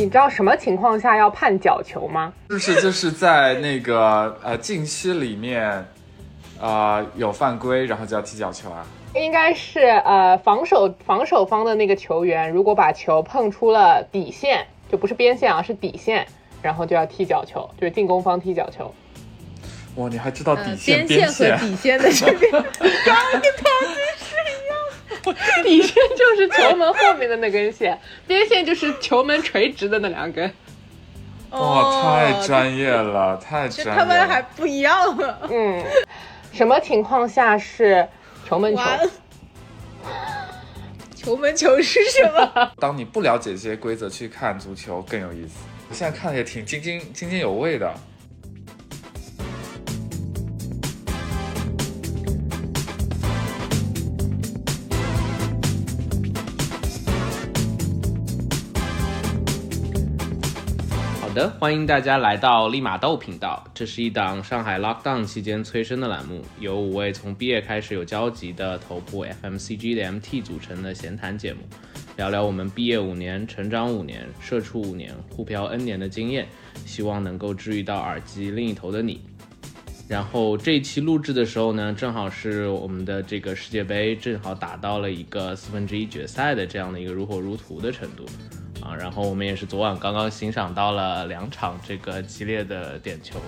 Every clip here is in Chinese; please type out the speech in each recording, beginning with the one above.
你知道什么情况下要判角球吗？就是就是在那个呃禁区里面，呃有犯规，然后就要踢角球啊。应该是呃防守防守方的那个球员，如果把球碰出了底线，就不是边线啊，是底线，然后就要踢角球，就是进攻方踢角球。哇，你还知道底呃线、边线和底线的这个，刚跟投机是一样的，底线就是球门后面的那根线，边线就是球门垂直的那两根。哇，太哦专业了，太这专业了。他们还不一样了。嗯，什么情况下是球门球？球门球是什么？当你不了解这些规则去看足球更有意思。我现在看的也挺津津津津有味的。好的，欢迎大家来到立马豆频道。这是一档上海 lockdown 期间催生的栏目，由五位从毕业开始有交集的头部 FMCG 的 MT 组成的闲谈节目，聊聊我们毕业五年、成长五年、社畜五年、沪漂 N 年的经验，希望能够治愈到耳机另一头的你。然后这一期录制的时候呢，正好是我们的这个世界杯正好打到了一个四分之一决赛的这样的一个如火如荼的程度啊。然后我们也是昨晚刚刚欣赏到了两场这个激烈的点球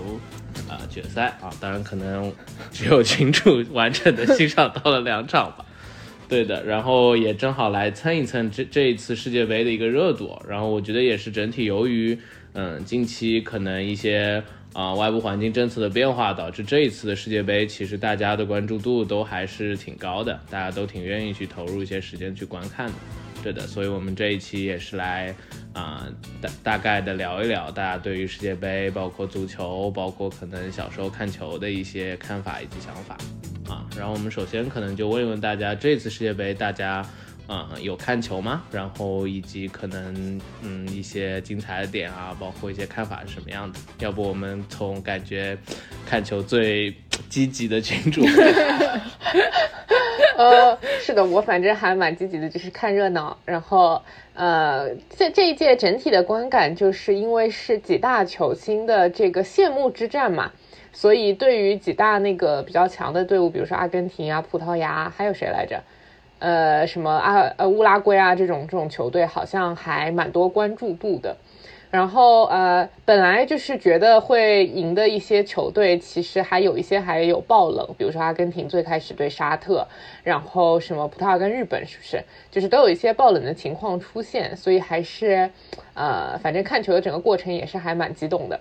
啊、决赛啊，当然可能只有群主完整的欣赏到了两场吧。对的，然后也正好来蹭一蹭这这一次世界杯的一个热度，然后我觉得也是整体由于嗯近期可能一些啊、外部环境政策的变化，导致这一次的世界杯其实大家的关注度都还是挺高的，大家都挺愿意去投入一些时间去观看的。对的，所以我们这一期也是来啊、大大概的聊一聊大家对于世界杯，包括足球，包括可能小时候看球的一些看法以及想法。啊，然后我们首先可能就问一问大家，这次世界杯大家啊、有看球吗？然后以及可能嗯一些精彩的点啊，包括一些看法是什么样的？要不我们从感觉看球最 积极的群主 呃，是的，我反正还蛮积极的，就是看热闹。然后，呃，这这一届整体的观感，就是因为是几大球星的这个谢幕之战嘛，所以对于几大那个比较强的队伍，比如说阿根廷啊、葡萄牙，还有谁来着？呃，什么阿呃乌拉圭啊这种这种球队，好像还蛮多关注度的。然后呃，本来就是觉得会赢的一些球队，其实还有一些还有爆冷，比如说阿根廷最开始对沙特，然后什么葡萄牙跟日本，是不是？就是都有一些爆冷的情况出现，所以还是呃，反正看球的整个过程也是还蛮激动的。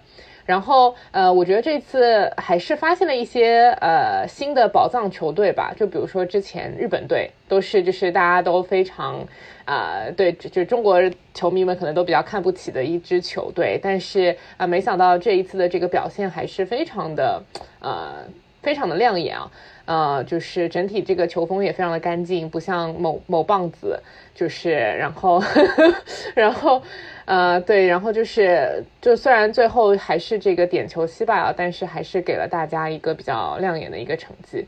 然后呃，我觉得这次还是发现了一些呃新的宝藏球队吧，就比如说之前日本队都是就是大家都非常啊、对，就就中国球迷们可能都比较看不起的一支球队，但是啊、没想到这一次的这个表现还是非常的呃非常的亮眼啊。呃，就是整体这个球风也非常的干净，不像某某棒子，就是然后呵呵 然后呃对，然后就是就虽然最后还是这个点球惜败啊，但是还是给了大家一个比较亮眼的一个成绩。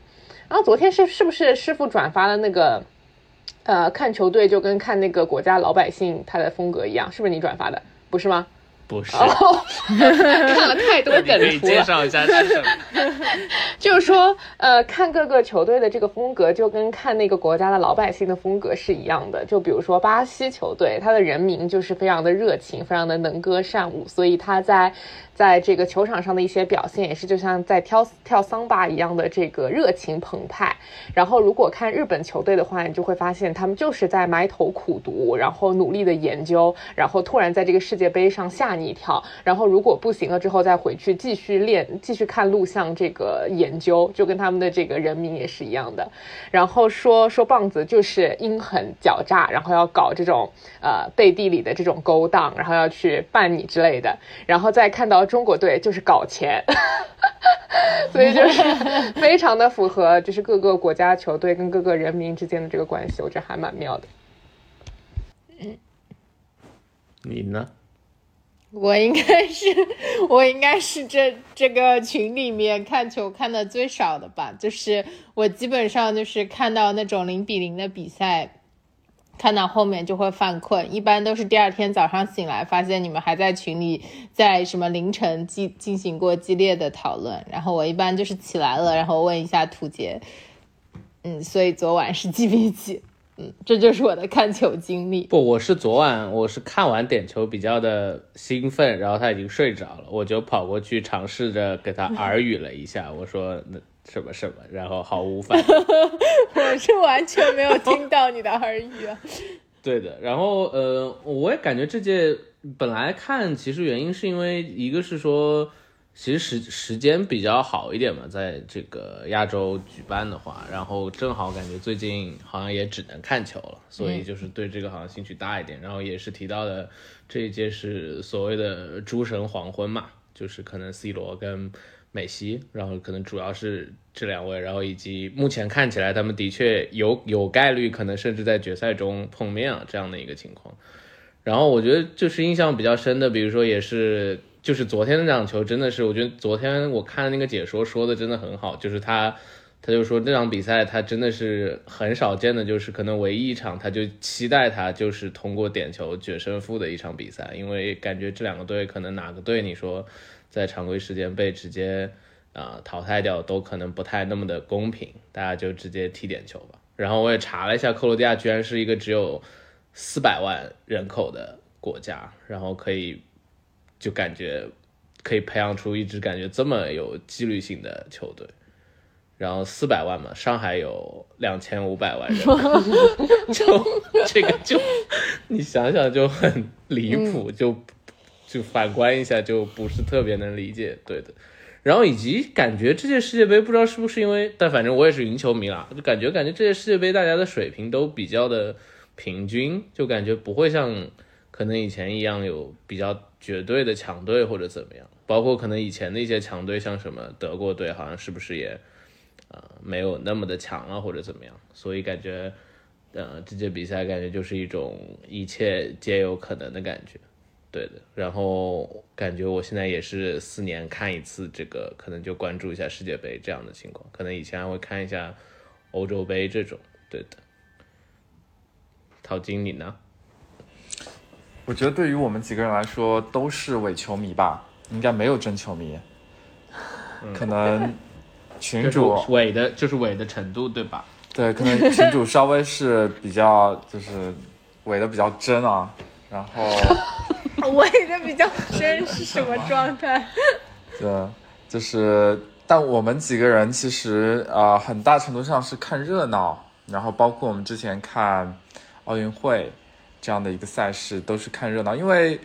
然后昨天是是不是师傅转发了那个呃看球队就跟看那个国家老百姓他的风格一样，是不是你转发的？不是吗？不是，哦，看了太多梗图了。介绍一下是什么？就是说，呃，看各个球队的这个风格，就跟看那个国家的老百姓的风格是一样的。就比如说巴西球队，他的人民就是非常的热情，非常的能歌善舞，所以他在在这个球场上的一些表现，也是就像在跳跳桑巴一样的这个热情澎湃。然后，如果看日本球队的话，你就会发现他们就是在埋头苦读，然后努力的研究，然后突然在这个世界杯上你一跳，然后如果不行了之后再回去继续练，继续看录像这个研究，就跟他们的这个人民也是一样的。然后说说棒子就是阴狠狡诈，然后要搞这种呃背地里的这种勾当，然后要去办你之类的。然后再看到中国队就是搞钱。所以就是非常的符合，就是各个国家球队跟各个人民之间的这个关系，我觉得还蛮妙的。你呢？我应该是，我应该是这这个群里面看球看的最少的吧。就是我基本上就是看到那种零比零的比赛，看到后面就会犯困，一般都是第二天早上醒来，发现你们还在群里在什么凌晨进进行过激烈的讨论，然后我一般就是起来了，然后问一下土杰，嗯，所以昨晚是几比几？嗯，这就是我的看球经历。不，我是昨晚我是看完点球比较的兴奋，然后他已经睡着了，我就跑过去尝试着给他耳语了一下，我说那什么什么，然后毫无反应。我是完全没有听到你的耳语啊。对的，然后呃，我也感觉这届本来看，其实原因是因为一个是说。其实时时间比较好一点嘛，在这个亚洲举办的话，然后正好感觉最近好像也只能看球了，所以就是对这个好像兴趣大一点。然后也是提到的这一届是所谓的诸神黄昏嘛，就是可能 C 罗跟梅西，然后可能主要是这两位，然后以及目前看起来他们的确有有概率可能甚至在决赛中碰面啊这样的一个情况。然后我觉得就是印象比较深的，比如说也是。就是昨天那场球真的是，我觉得昨天我看那个解说说的真的很好，就是他，他就说这场比赛他真的是很少见的，就是可能唯一一场他就期待他就是通过点球决胜负的一场比赛，因为感觉这两个队可能哪个队你说在常规时间被直接啊淘汰掉都可能不太那么的公平，大家就直接踢点球吧。然后我也查了一下，克罗地亚居然是一个只有四百万人口的国家，然后可以。就感觉可以培养出一支感觉这么有纪律性的球队，然后四百万嘛，上海有两千五百万人，就这个就你想想就很离谱，就就反观一下就不是特别能理解，对的。然后以及感觉这届世界杯不知道是不是因为，但反正我也是云球迷啦，就感觉感觉这届世界杯大家的水平都比较的平均，就感觉不会像可能以前一样有比较。绝对的强队或者怎么样，包括可能以前的一些强队，像什么德国队，好像是不是也，呃，没有那么的强了，或者怎么样？所以感觉，呃，这届比赛感觉就是一种一切皆有可能的感觉，对的。然后感觉我现在也是四年看一次这个，可能就关注一下世界杯这样的情况，可能以前还会看一下欧洲杯这种，对的。陶晶，你呢？我觉得对于我们几个人来说都是伪球迷吧，应该没有真球迷，可能群主伪的就是伪的程度对吧？对，可能群主稍微是比较就是伪的比较真啊，然后 伪的比较真是什么状态？对，就是但我们几个人其实啊很大程度上是看热闹，然后包括我们之前看奥运会。这样的一个赛事都是看热闹，因为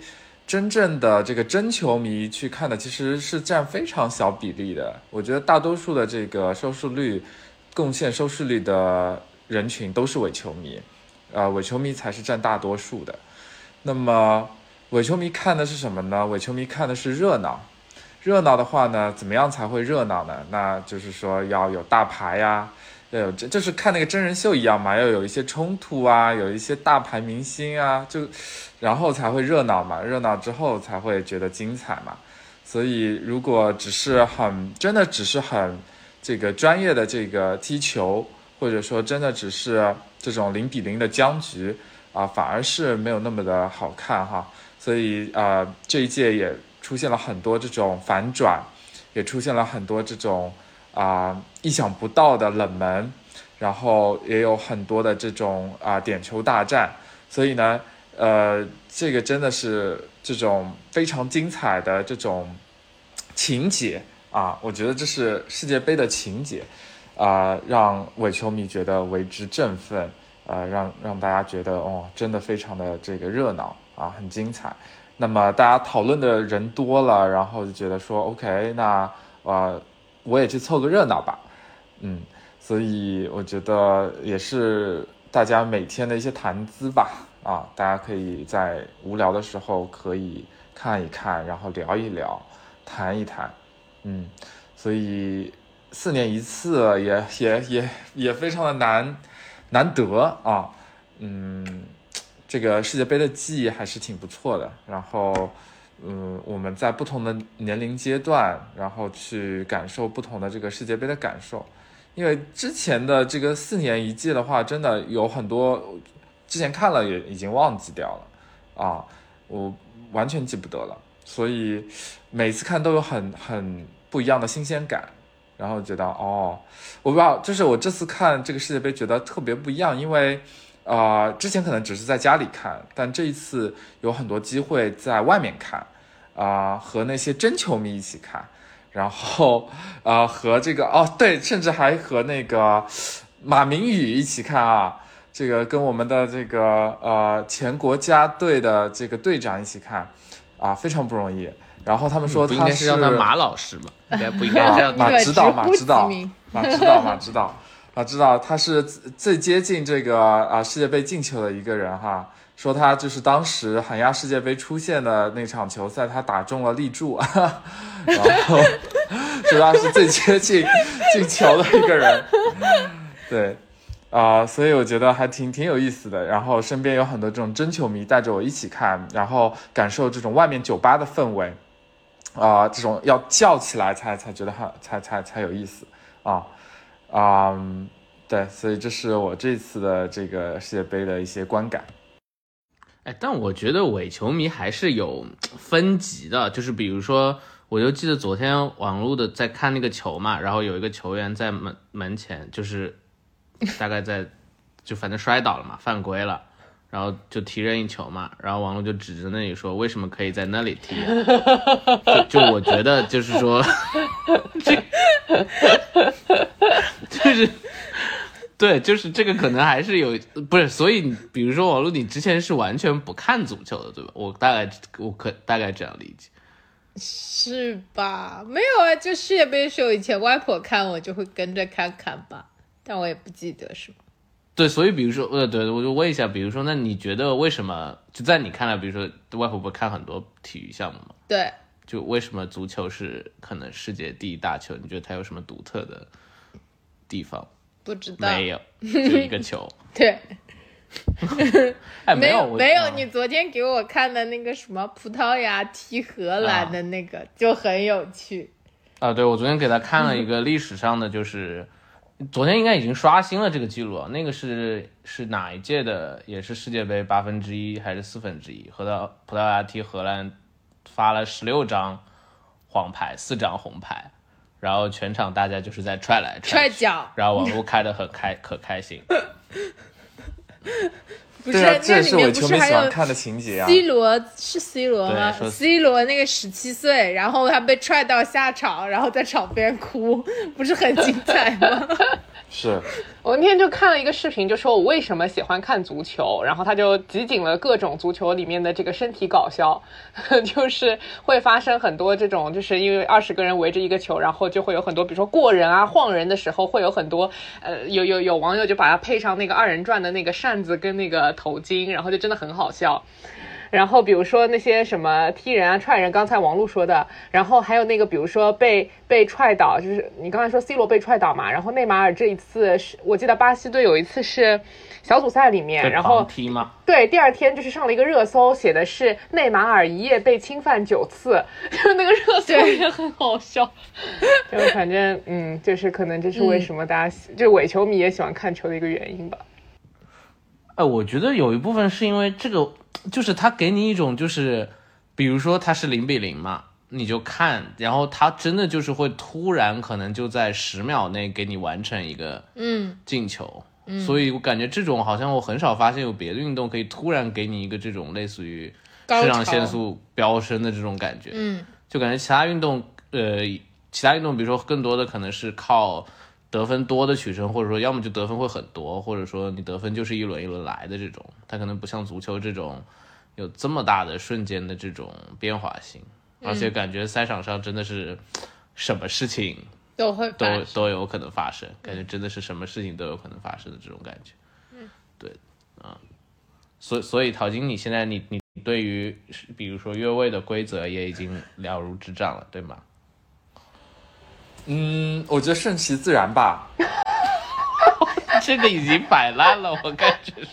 真正的这个真球迷去看的其实是占非常小比例的。我觉得大多数的这个收视率、贡献收视率的人群都是伪球迷，呃，伪球迷才是占大多数的。那么伪球迷看的是什么呢？伪球迷看的是热闹。热闹的话呢，怎么样才会热闹呢？那就是说要有大牌呀。有这就是看那个真人秀一样嘛，要有一些冲突啊，有一些大牌明星啊，就然后才会热闹嘛，热闹之后才会觉得精彩嘛。所以如果只是很真的只是很这个专业的这个踢球，或者说真的只是这种零比零的僵局啊，反而是没有那么的好看哈。所以啊，这一届也出现了很多这种反转，也出现了很多这种。啊，意想不到的冷门，然后也有很多的这种啊点球大战，所以呢，呃，这个真的是这种非常精彩的这种情节啊，我觉得这是世界杯的情节啊，让伪球迷觉得为之振奋，呃，让让大家觉得哦，真的非常的这个热闹啊，很精彩。那么大家讨论的人多了，然后就觉得说，OK，那啊。我也去凑个热闹吧，嗯，所以我觉得也是大家每天的一些谈资吧，啊，大家可以在无聊的时候可以看一看，然后聊一聊，谈一谈，嗯，所以四年一次也也也也非常的难难得啊，嗯，这个世界杯的记忆还是挺不错的，然后。嗯，我们在不同的年龄阶段，然后去感受不同的这个世界杯的感受，因为之前的这个四年一届的话，真的有很多之前看了也已经忘记掉了。啊，我完全记不得了，所以每次看都有很很不一样的新鲜感，然后觉得哦，我不知道，就是我这次看这个世界杯觉得特别不一样，因为啊、之前可能只是在家里看，但这一次有很多机会在外面看，啊、和那些真球迷一起看。然后，呃，和这个哦，对，甚至还和那个马明宇一起看啊，这个跟我们的这个呃前国家队的这个队长一起看，啊，非常不容易。然后他们说不应他该是让他马老师嘛？应该不应该这样啊马指导，马指导，马指导，马指导，啊，知道，他是最接近这个啊世界杯进球的一个人哈。说他就是当时韩亚世界杯出现的那场球赛，他打中了立柱，然后说他是最接近进球的一个人。对，啊、所以我觉得还挺挺有意思的。然后身边有很多这种真球迷带着我一起看，然后感受这种外面酒吧的氛围。啊、这种要叫起来才才觉得很才才才有意思啊啊、对，所以这是我这次的这个世界杯的一些观感。哎，但我觉得伪球迷还是有分级的，就是比如说，我就记得昨天网络的在看那个球嘛，然后有一个球员在门门前，就是大概在就反正摔倒了嘛，犯规了，然后就踢任意球嘛，然后网络就指着那里说，为什么可以在那里踢、啊？就就我觉得就是说，这就是。对，就是这个可能还是有，不是，所以比如说网络，你之前是完全不看足球的，对吧？我大概我可大概这样理解。是吧？没有啊，就世界杯的时候，以前外婆看我就会跟着看看吧，但我也不记得是吗？对，所以比如说，呃，对，我就问一下，比如说，那你觉得为什么就在你看来，比如说外婆不看很多体育项目吗？对，就为什么足球是可能世界第一大球？你觉得它有什么独特的地方？不知道。没有，就一个球。对，哎，没有，没有，嗯你昨天给我看的那个什么葡萄牙踢荷兰的那个、就很有趣。啊，对，我昨天给他看了一个历史上的，就是昨天应该已经刷新了这个记录了。那个是是哪一届的？也是世界杯八分之一还是四分之一？和到葡萄牙踢荷兰，发了十六张黄牌，四张红牌，然后全场大家就是在踹来去，踹脚然后网络开的很开，可开心。不是，啊，这那里面也是我球不是还有迷喜欢看的情节啊。C 罗是 C 罗吗？C 罗那个十七岁，然后他被踹到下场，然后在场边哭，不是很精彩吗？是，我那天就看了一个视频，就说我为什么喜欢看足球，然后他就集锦了各种足球里面的这个身体搞笑，就是会发生很多这种，就是因为二十个人围着一个球，然后就会有很多，比如说过人啊、晃人的时候，会有很多，呃，有有有网友就把它配上那个二人转的那个扇子跟那个头巾，然后就真的很好笑。然后比如说那些什么踢人啊、踹人，刚才王璐说的，然后还有那个比如说被被踹倒，就是你刚才说 C 罗被踹倒嘛，然后内马尔这一次是我记得巴西队有一次是小组赛里面，然后踢嘛？对第二天就是上了一个热搜，写的是内马尔一夜被侵犯九次，就那个热搜也很好笑。就反正嗯，就是可能这是为什么大家喜、就是伪球迷也喜欢看球的一个原因吧。哎，我觉得有一部分是因为这个，就是他给你一种就是，比如说他是零比零嘛，你就看，然后他真的就是会突然可能就在十秒内给你完成一个嗯，进球，所以我感觉这种好像我很少发现有别的运动可以突然给你一个这种类似于高肾上腺素飙升的这种感觉，嗯，就感觉其他运动，呃，其他运动比如说更多的可能是靠得分多的取胜，或者说要么就得分会很多，或者说你得分就是一轮一轮来的这种，它可能不像足球这种有这么大的瞬间的这种变化性，而且感觉赛场上真的是什么事情都会都都有可能发生，感觉真的是什么事情都有可能发生的这种感觉。嗯，对，啊、所以所以陶晶，你现在你你对于比如说越位的规则也已经了如指掌了，对吗？嗯，我觉得顺其自然吧。这个已经摆烂了，我感觉是。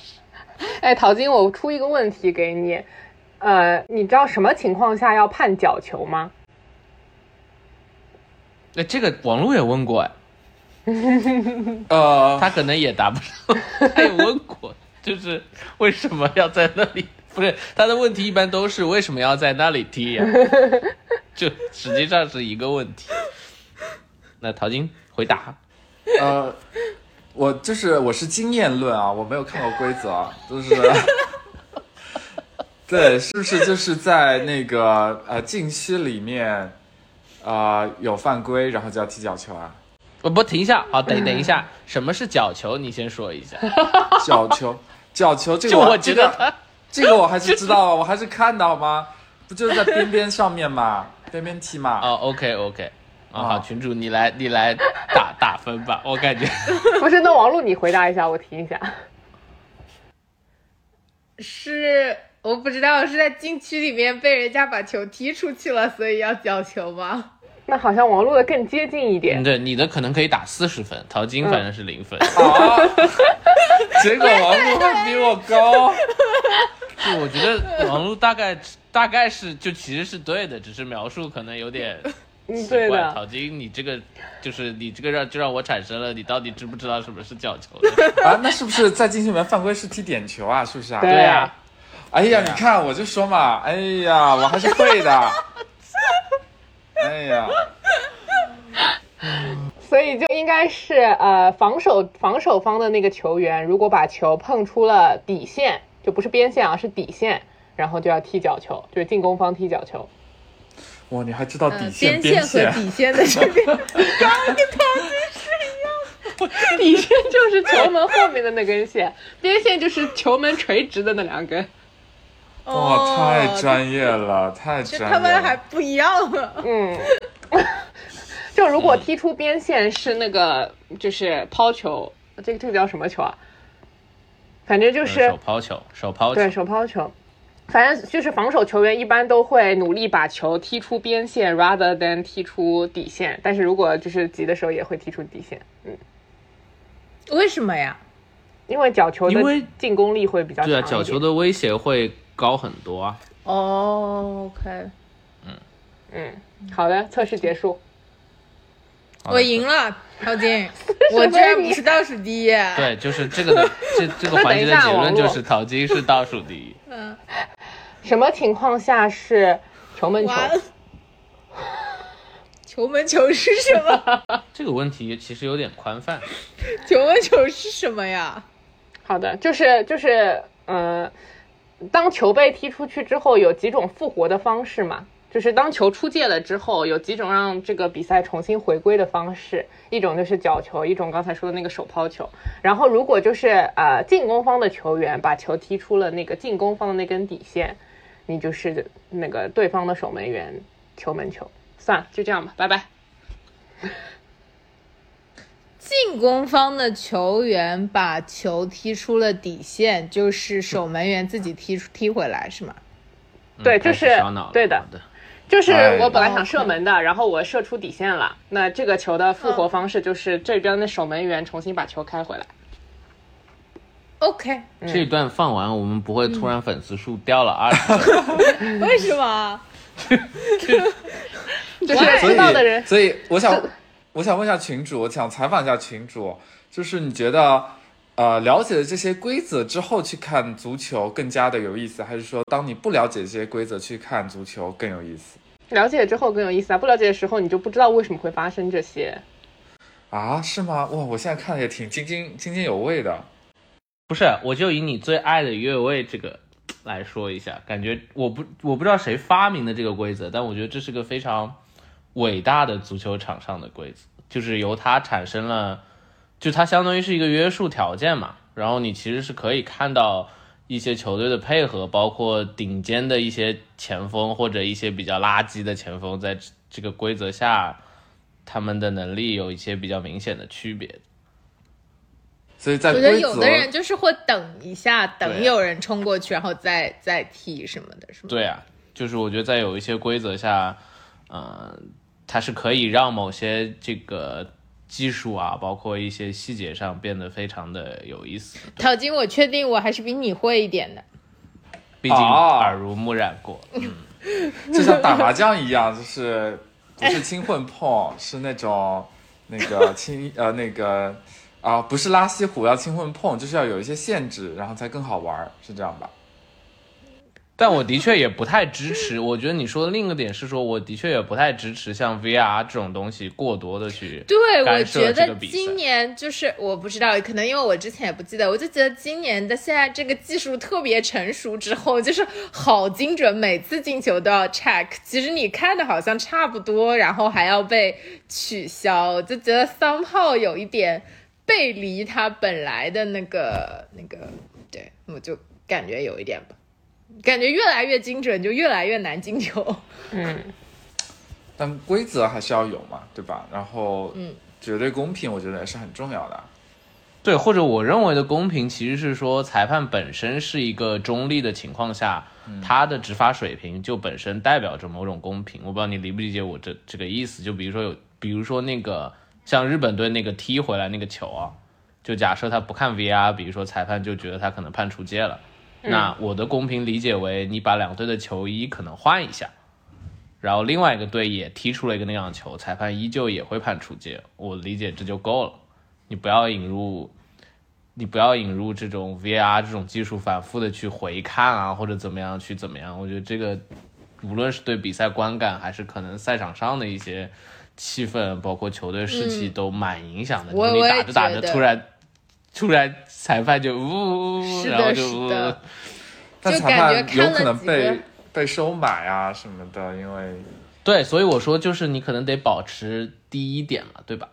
哎，陶晶，我出一个问题给你，呃，你知道什么情况下要判角球吗？那，这个网络也问过哎，呃，他可能也答不上，他也问过。就是为什么要在那里？不是他的问题，一般都是为什么要在那里踢呀？就实际上是一个问题。那陶晶回答，呃，我就是我是经验论啊，我没有看过规则啊，就是，对，是不是就是在那个呃禁区里面，啊有犯规，然后就要踢角球啊？我不停一下，好，等等一下，什么是角球？你先说一下。角球，角球这个就我这个觉得他这个我还是知道啊，我还是看到吗？不就是在边边上面嘛，边边踢嘛。哦，OK OK，啊，好，啊群主你来你来打 打分吧，我感觉 不是，那王璐你回答一下，我听一下。是我不知道是在禁区里面被人家把球踢出去了，所以要角球吗？那好像王璐的更接近一点嗯，。对，你的可能可以打四十分，淘金反正是零分。啊，结果王璐会比我高。就我觉得王璐大概大概是就其实是对的，只是描述可能有点嗯，奇怪。对的。淘金，你这个就是你这个让就让我产生了，你到底知不知道什么是角球的？啊，那是不是在禁区里面犯规是踢点球啊？是不是啊？对对呀、哎呀，你看我就说嘛，哎呀，我还是会的。哎呀，所以就应该是呃，防守防守方的那个球员，如果把球碰出了底线，就不是边线啊，是底线，然后就要踢角球，就是进攻方踢角球。哇，你还知道底嗯，线、边线和底线的这个，底线就是球门后面的那根线，边线就是球门垂直的那两根。哇，太哦专业了，太这专业了。他们还不一样了。嗯，就如果踢出边线是那个就是抛球，这个这个叫什么球啊？反正就是手抛球，手抛球对，手抛球，反正就是防守球员一般都会努力把球踢出边线，rather than 踢出底线。但是如果就是急的时候，也会踢出底线。嗯，为什么呀？因为角球的进攻力会比较强对啊，角球的威胁会高很多啊。哦，OK，嗯嗯，好的，测试结束。我赢了，淘金，我居然不是倒数第一。对，就是这个的这这个环节的结论就是 淘金是倒数第一。嗯，什么情况下是球门球？球 门球是什么？这个问题其实有点宽泛。球门球是什么呀？好的，就是就是，呃，当球被踢出去之后，有几种复活的方式嘛？就是当球出界了之后，有几种让这个比赛重新回归的方式，一种就是角球，一种刚才说的那个手抛球。然后如果就是呃进攻方的球员把球踢出了那个进攻方的那根底线，你就是那个对方的守门员球门球。算了，就这样吧，拜拜。进攻方的球员把球踢出了底线，就是守门员自己踢出踢回来，是吗？对，就是对的好的。就是哎我本来想射门的，然后我射出底线了。那这个球的复活方式就是这边的守门员重新把球开回来。OK，这一段放完，我们不会突然粉丝数掉了 二十分。为什么？就是所知道的人以，所以我想，我想问一下群主，我想采访一下群主，就是你觉得，呃，了解了这些规则之后去看足球更加的有意思，还是说当你不了解这些规则去看足球更有意思？了解之后更有意思啊，不了解的时候你就不知道为什么会发生这些。啊，是吗？哇，我现在看的也挺津津津津有味的。不是，我就以你最爱的越位这个来说一下，感觉我不我不知道谁发明的这个规则，但我觉得这是个非常伟大的足球场上的规则，就是由它产生了，就它相当于是一个约束条件嘛，然后你其实是可以看到一些球队的配合，包括顶尖的一些前锋或者一些比较垃圾的前锋，在这个规则下，他们的能力有一些比较明显的区别。所以在我觉得有的人就是会等一下，等有人冲过去，然后再再踢什么的，是吗？对啊，就是我觉得在有一些规则下，呃，它是可以让某些这个技术啊，包括一些细节上变得非常的有意思。淘金，我确定我还是比你会一点的。毕竟哦耳濡目染过。就像打麻将一样，就是不是 轻混碰，是那种那个轻呃那个啊，不是拉稀虎要轻混碰，就是要有一些限制，然后才更好玩，是这样吧？但我的确也不太支持。我觉得你说的另一个点是说，我的确也不太支持像 VR 这种东西过多的去对，我觉得今年就是我不知道，可能因为我之前也不记得，我就觉得今年的现在这个技术特别成熟之后，就是好精准，每次进球都要 check。其实你看的好像差不多，然后还要被取消，我就觉得 somehow 有一点背离他本来的那个那个，对我就感觉有一点吧。感觉越来越精准，就越来越难进球。嗯，但规则还是要有嘛，对吧？然后，嗯，绝对公平，我觉得也是很重要的。对，或者我认为的公平，其实是说裁判本身是一个中立的情况下，他的执法水平就本身代表着某种公平。我不知道你理不理解我这这个意思。就比如说有，比如说那个像日本队那个踢回来那个球啊，就假设他不看 VR，比如说裁判就觉得他可能判出界了。那我的公平理解为，你把两队的球衣可能换一下，然后另外一个队也踢出了一个那样的球，裁判依旧也会判出界。我理解这就够了，你不要引入，你不要引入这种 VAR 这种技术反复的去回看啊，或者怎么样去怎么样。我觉得这个无论是对比赛观感，还是可能赛场上的一些气氛，包括球队士气，都蛮影响的。你打着打着突然。突然裁判就呜呜呜，然后，就是呜，但裁就感觉判有可能被被收买啊什么的，因为对，所以我说就是你可能得保持低一点嘛，对吧？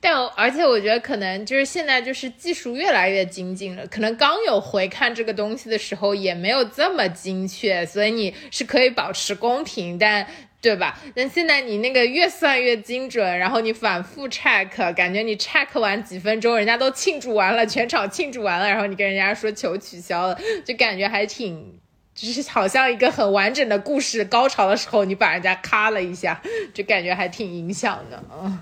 但而且我觉得可能就是现在就是技术越来越精进了，可能刚有回看这个东西的时候也没有这么精确，所以你是可以保持公平，但对吧？那现在你那个越算越精准，然后你反复 check，感觉你 check 完几分钟，人家都庆祝完了，全场庆祝完了，然后你跟人家说球取消了，就感觉还挺。就是好像一个很完整的故事高潮的时候，你把人家咔了一下，就感觉还挺影响的。嗯，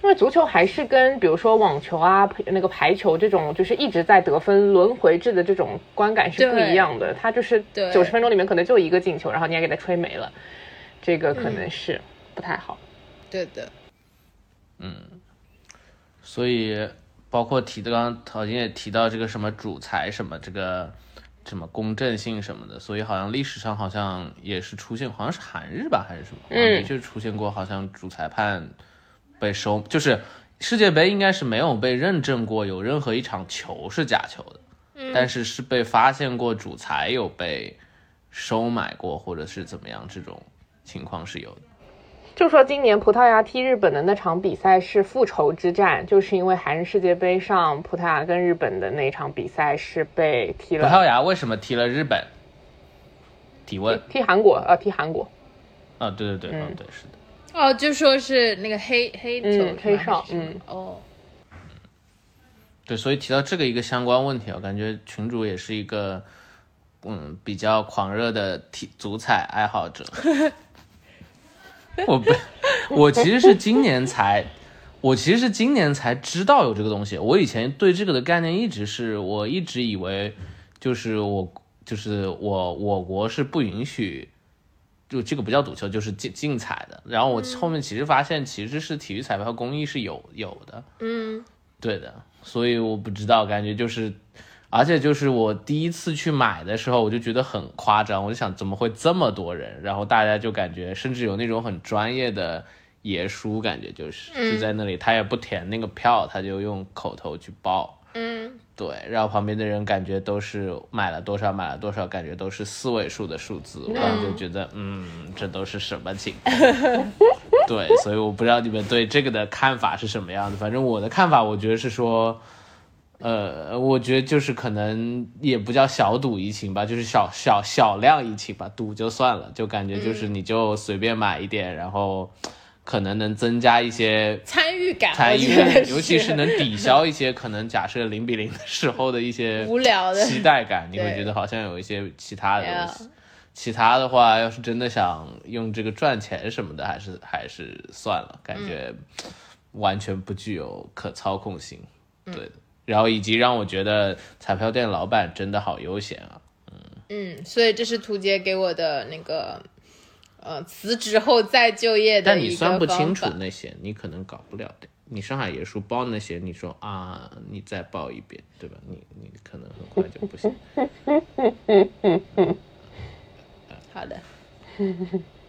因为足球还是跟比如说网球啊、那个排球这种，就是一直在得分轮回制的这种观感是不一样的。它就是对九十分钟里面可能就一个进球，然后你还给它吹没了，这个可能是不太好。对的。嗯所以包括提的刚刚陶晶也提到这个什么主裁什么这个什么公正性什么的，所以好像历史上好像也是出现，好像是韩日吧还是什么，好像的确出现过，好像主裁判被收，就是世界杯应该是没有被认证过有任何一场球是假球的，但是是被发现过主裁有被收买过或者是怎么样这种情况是有的。就说今年葡萄牙踢日本的那场比赛是复仇之战，就是因为韩日世界杯上葡萄牙跟日本的那场比赛是被踢了葡萄牙为什么踢了日本？提问踢韩国，呃，踢韩国，啊，对对对，嗯嗯，对，是的。哦，就说是那个黑黑球黑哨嗯哦，对，所以提到这个一个相关问题，我感觉群主也是一个嗯比较狂热的体足彩爱好者。我不，我其实是今年才，我其实是今年才知道有这个东西。我以前对这个的概念一直是我一直以为，就是我就是我我国是不允许。就这个不叫赌球，就是竞竞彩的。然后我后面其实发现，其实是体育彩票公益是有有的，嗯，对的，所以我不知道，感觉就是，而且就是我第一次去买的时候，我就觉得很夸张，我就想怎么会这么多人？然后大家就感觉甚至有那种很专业的爷叔，感觉就是就在那里，他也不填那个票，他就用口头去报。嗯，对，然后旁边的人感觉都是买了多少买了多少，感觉都是四位数的数字，我当时就觉得，嗯，这都是什么情况？对，所以我不知道你们对这个的看法是什么样的。反正我的看法，我觉得是说，呃，我觉得就是可能也不叫小赌怡情吧，就是小小小量怡情吧，赌就算了，就感觉就是你就随便买一点，然后可能能增加一些参与感，参与感，尤其是能抵 消一些可能假设零比零的时候的一些无聊的期待感，你会觉得好像有一些其他的东西。其他的话，要是真的想用这个赚钱什么的，还是还是算了，感觉完全不具有可操控性。对的，然后以及让我觉得彩票店老板真的好悠闲啊。嗯，所以这是图杰给我的那个呃辞职后再就业的但你算不清楚那些，你可能搞不了的。你上海爷叔报那些，你说啊，你再报一遍，对吧？你你可能很快就不行。好的，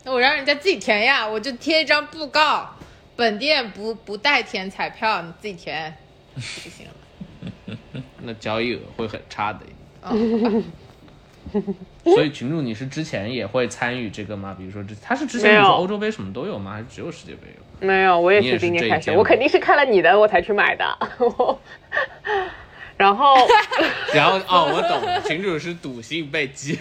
那我让人家自己填呀，我就贴一张布告，本店不不代填彩票，你自己填就行了。那交易额会很差的。嗯，所以群主，你是之前也会参与这个吗？比如说之，他是之前没有欧洲杯什么都有吗？还是只有世界杯有？没有，我也是今年开始，我肯定是看了你的我才去买的。然后然后哦，我懂，群主是赌性被激，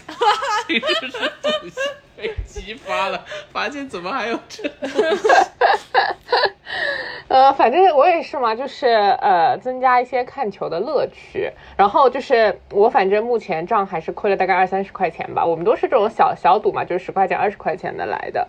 群主是赌性被激发了，发现怎么还有这 呃，反正我也是嘛，就是呃，增加一些看球的乐趣。然后就是我反正目前账还是亏了大概二三十块钱吧。我们都是这种小小赌嘛，就是十块钱、二十块钱的来的。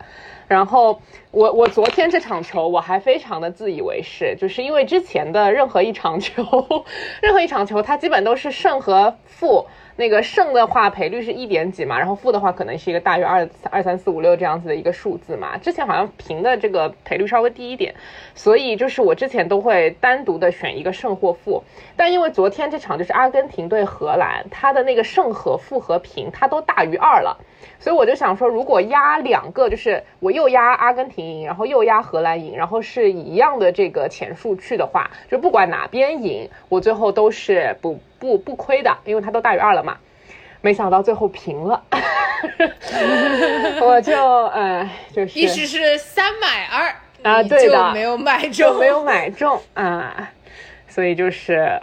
然后我我昨天这场球我还非常的自以为是，就是因为之前的任何一场球，任何一场球它基本都是胜和负。那个胜的话赔率是一点几嘛，然后负的话可能是一个大于二二三四五六这样子的一个数字嘛。之前好像平的这个赔率稍微低一点，所以就是我之前都会单独的选一个胜或负。但因为昨天这场就是阿根廷对荷兰，它的那个胜和负和平它都大于二了，所以我就想说，如果压两个，就是我又压阿根廷赢，然后又压荷兰赢，然后是一样的这个钱数去的话，就不管哪边赢，我最后都是不不不亏的，因为它都大于二了嘛。没想到最后平了，我就呃就是意思是三买二啊对的就没有 买中，没有买中啊，所以就是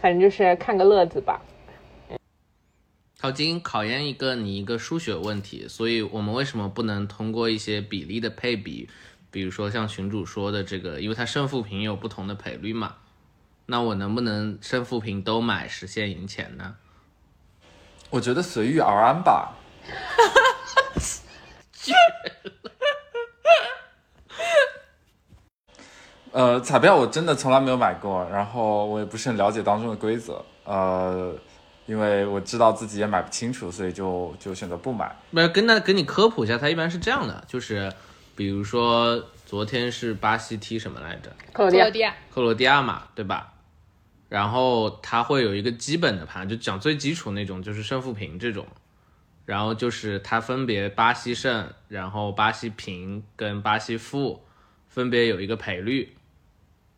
反正就是看个乐子吧。考金考验一个你一个数学问题，所以我们为什么不能通过一些比例的配比，比如说像群主说的这个，因为它胜负平有不同的赔率嘛，那我能不能胜负平都买实现赢钱呢？我觉得随遇而安吧。呃，彩票我真的从来没有买过，然后我也不是很了解当中的规则，呃，因为我知道自己也买不清楚，所以就就选择不买。没跟那跟你科普一下，它一般是这样的，就是比如说昨天是巴西踢什么来着？克罗地亚克罗地亚克罗地亚嘛，对吧？然后它会有一个基本的盘，就讲最基础那种，就是胜负平这种。然后就是它分别巴西胜，然后巴西平跟巴西负，分别有一个赔率。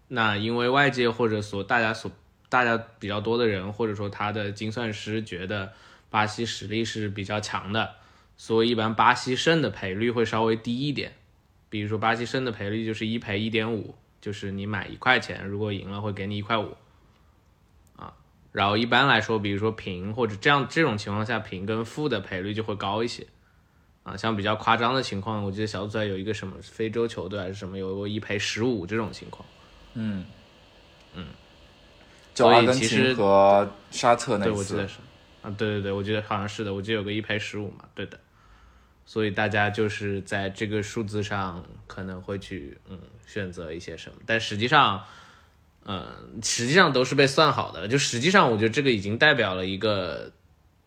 那因为外界或者所大家所大家比较多的人，或者说他的精算师觉得巴西实力是比较强的，所以一般巴西胜的赔率会稍微低一点。比如说巴西胜的赔率就是一赔一点五，就是你买一块钱，如果赢了会给你一块五，然后一般来说，比如说平或者这样这种情况下，平跟负的赔率就会高一些，啊，像比较夸张的情况，我记得小组赛有一个什么非洲球队还是什么有过一赔十五这种情况，所以就阿根其实廷和沙特那对，我记次得，是，啊，对对对，我记得好像是的，我记得有个一赔十五嘛，对的。所以大家就是在这个数字上可能会去嗯选择一些什么，但实际上，嗯，实际上都是被算好的。就实际上，我觉得这个已经代表了一个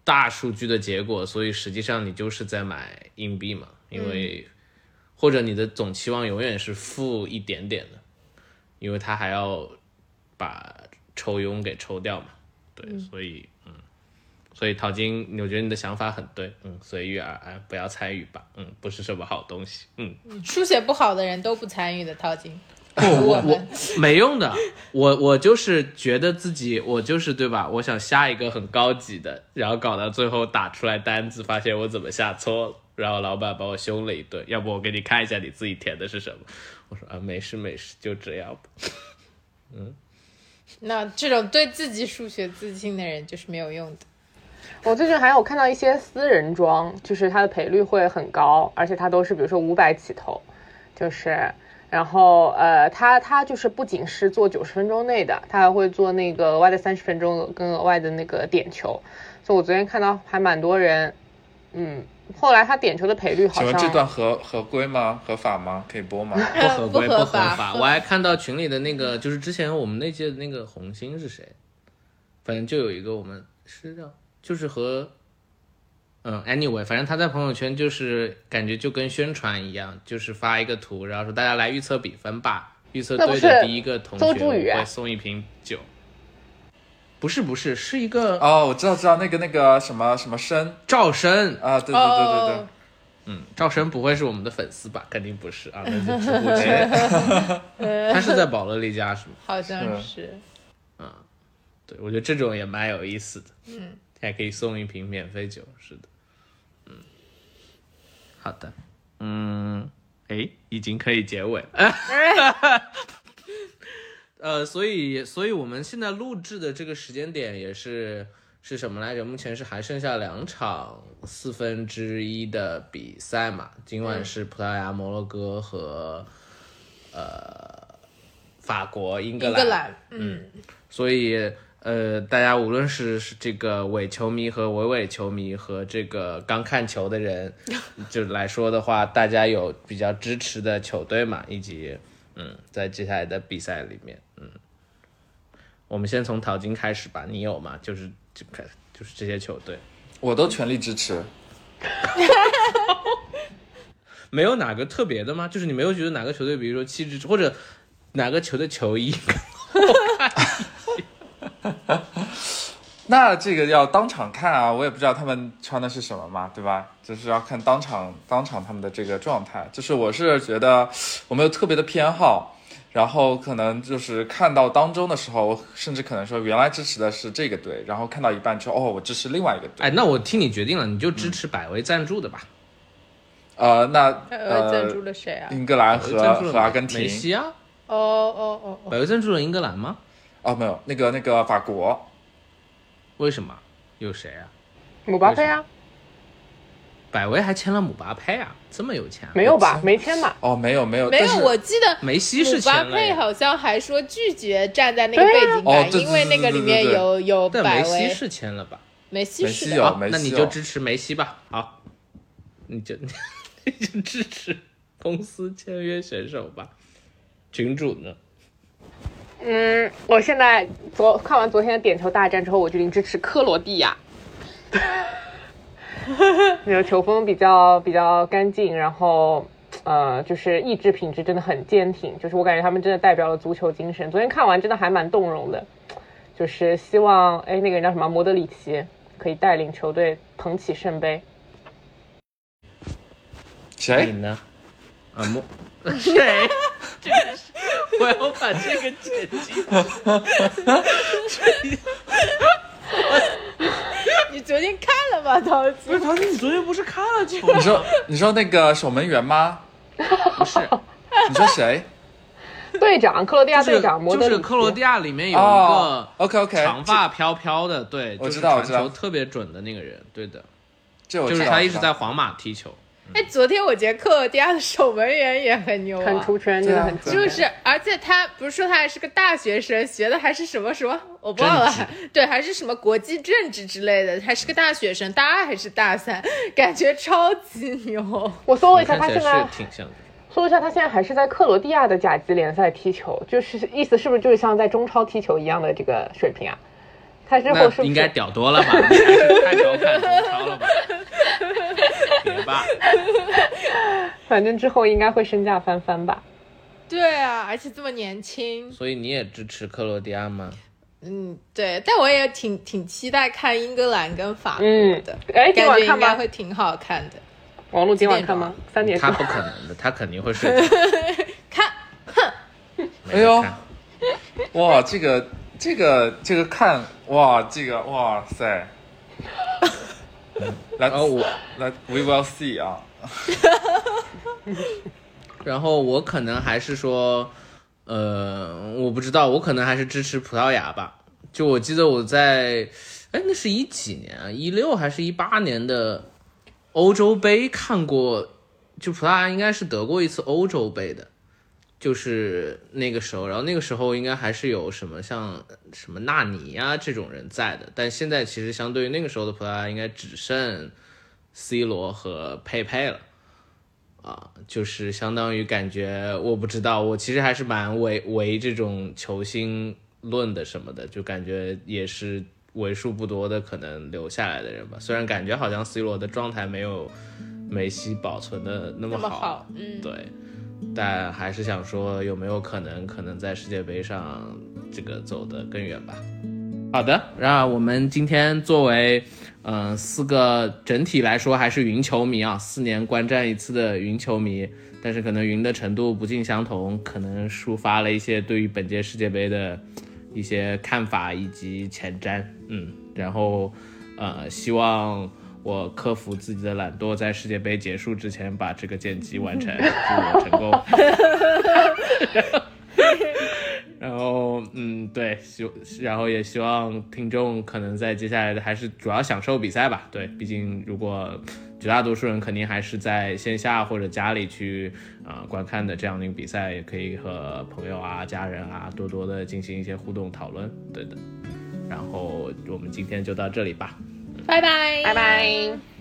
大数据的结果，所以实际上你就是在买硬币嘛，因为、或者你的总期望永远是负一点点的，因为它还要把抽佣给抽掉嘛。对，所以嗯，所以淘金，我觉得你的想法很对，嗯，随遇而安，不要参与吧，嗯，不是什么好东西，嗯，书写不好的人都不参与的淘金。我我没用的，我我就是觉得自己，我就是对吧？我想下一个很高级的，然后搞到最后打出来单子，发现我怎么下错了，然后老板把我凶了一顿，要不我给你看一下你自己填的是什么？我说啊，没事没事，就这样吧。那这种对自己数学自信的人就是没有用的。我最近还有看到一些私人装，就是它的赔率会很高，而且它都是比如说五百起投，就是，然后呃，他他就是不仅是做九十分钟内的，他还会做那个额外的三十分钟跟额外的那个点球，所以我昨天看到还蛮多人，嗯，后来他点球的赔率好请问这段合合规吗？合法吗？可以播吗？不合规，不合法法。我还看到群里的那个，就是之前我们那届的那个红星是谁？反正就有一个我们是叫，就是和嗯，anyway，反正他在朋友圈就是感觉就跟宣传一样，就是发一个图，然后说大家来预测比分吧，预测对的第一个同学会送一瓶酒。不是不是，是一个哦，我知道知道那个那个什么什么生赵生，啊，对对对对对哦，嗯，赵生不会是我们的粉丝吧？肯定不是啊，那是直播间。他是在宝乐丽家是吗？好像是嗯。对，我觉得这种也蛮有意思的。嗯，还可以送一瓶免费酒，是的。嗯，好的。嗯，哎，已经可以结尾了。呃，所以，所以我们现在录制的这个时间点也是是什么来着？目前是还剩下两场四分之一的比赛嘛。今晚是葡萄牙、摩洛哥和呃法国、英格兰。英格兰，嗯，所以呃，大家无论是是这个伪球迷和伪伪球迷和这个刚看球的人，就来说的话，大家有比较支持的球队嘛，以及嗯，在接下来的比赛里面，嗯，我们先从淘金开始吧，你有吗？就是就开就是这些球队，我都全力支持。没有哪个特别的吗？就是你没有觉得哪个球队，比如说气质或者哪个球的球衣 那这个要当场看啊，我也不知道他们穿的是什么嘛，对吧？就是要看当场当场他们的这个状态。就是我是觉得我没有特别的偏好，然后可能就是看到当中的时候，甚至可能说原来支持的是这个队，然后看到一半之后，哦，我支持另外一个队。哎，那我替你决定了，你就支持百威赞助的吧。呃，那呃，赞助呃，了谁啊？英格兰和和阿根廷梅西啊，哦哦哦哦，百威赞助了英格兰吗？哦，没有那个那个法国，为什么？有谁啊？姆巴佩啊，百威还签了姆巴佩啊，这么有钱、啊？没有吧？没签吧？哦，没有没有，没有，我记得梅西是姆巴佩好像还说拒绝站在那个背景哦板，对因为那个里面有有百威，梅西是签了吧？梅西是有，那你就支持梅西吧。好，你就 你就支持公司签约选手吧。群主呢？嗯，我现在昨看完昨天的点球大战之后，我决定支持克罗地亚。你的球风比较比较干净，然后呃，就是意志品质真的很坚挺，就是我感觉他们真的代表了足球精神。昨天看完真的还蛮动容的，就是希望哎那个人叫什么莫德里奇可以带领球队捧起圣杯。你谁？呢？啊，莫 谁？这个是我要把这个剪辑。你昨天看了吗？陶子不是陶子，你昨天不是看了球？你说你说那个守门员吗？不是，你说谁？队长，克罗地亚队长。就是克罗地亚里面有一哦个，OK OK，长发飘飘的，对，我就是知道我知道传球特别准的那个人，对的，这我知道就是他一直在皇马踢球。哎，昨天我觉得克罗地亚的守门员也很牛、啊，很出圈，真的很出圈。就是，而且他不是说他还是个大学生，学的还是什么什么，我忘了政，对，还是什么国际政治之类的，还是个大学生，大二还是大三，感觉超级牛。我搜了一下，他现在是挺像的。搜了一下，他现在还是在克罗地亚的甲级联赛踢球，就是意思是不是就是像在中超踢球一样的这个水平啊？他之后是是应该屌多了吧？你还是太高看中超了吧？别吧，反正之后应该会身价翻番吧？对啊，而且这么年轻，所以你也支持克罗地亚吗？嗯，对，但我也挺挺期待看英格兰跟法国嗯的，，哎，今感觉应该晚看吗？会挺好看的。王璐今晚看吗？三点钟。他不可能的，他肯定会睡着。看，没哎呦哇，这个这个这个看哇，这个哇塞 然后我，Let we will see 啊，然后我可能还是说，呃，我不知道，我可能还是支持葡萄牙吧。就我记得我在，哎，那是一几年啊？一六还是一八年的欧洲杯看过？就葡萄牙应该是得过一次欧洲杯的，就是那个时候，然后那个时候应该还是有什么像什么纳尼啊这种人在的，但现在其实相对于那个时候的葡萄牙，应该只剩 C 罗和佩佩了。啊，就是相当于感觉我不知道，我其实还是蛮为为这种球星论的什么的，就感觉也是为数不多的可能留下来的人吧。虽然感觉好像 C 罗的状态没有梅西保存的那么那么好，嗯，对，但还是想说有没有可能，可能在世界杯上这个走得更远吧。好的，那我们今天作为嗯、呃四个整体来说还是云球迷啊，四年观战一次的云球迷，但是可能云的程度不尽相同，可能抒发了一些对于本届世界杯的一些看法以及前瞻，嗯，然后呃希望。我克服自己的懒惰，在世界杯结束之前把这个剪辑完成，祝我成功。然后，嗯，对，希然后也希望听众可能在接下来的还是主要享受比赛吧。对，毕竟如果绝大多数人肯定还是在线下或者家里去啊、呃观看的这样的一个比赛，也可以和朋友啊、家人啊多多的进行一些互动讨论，对的。然后我们今天就到这里吧。拜拜，拜拜。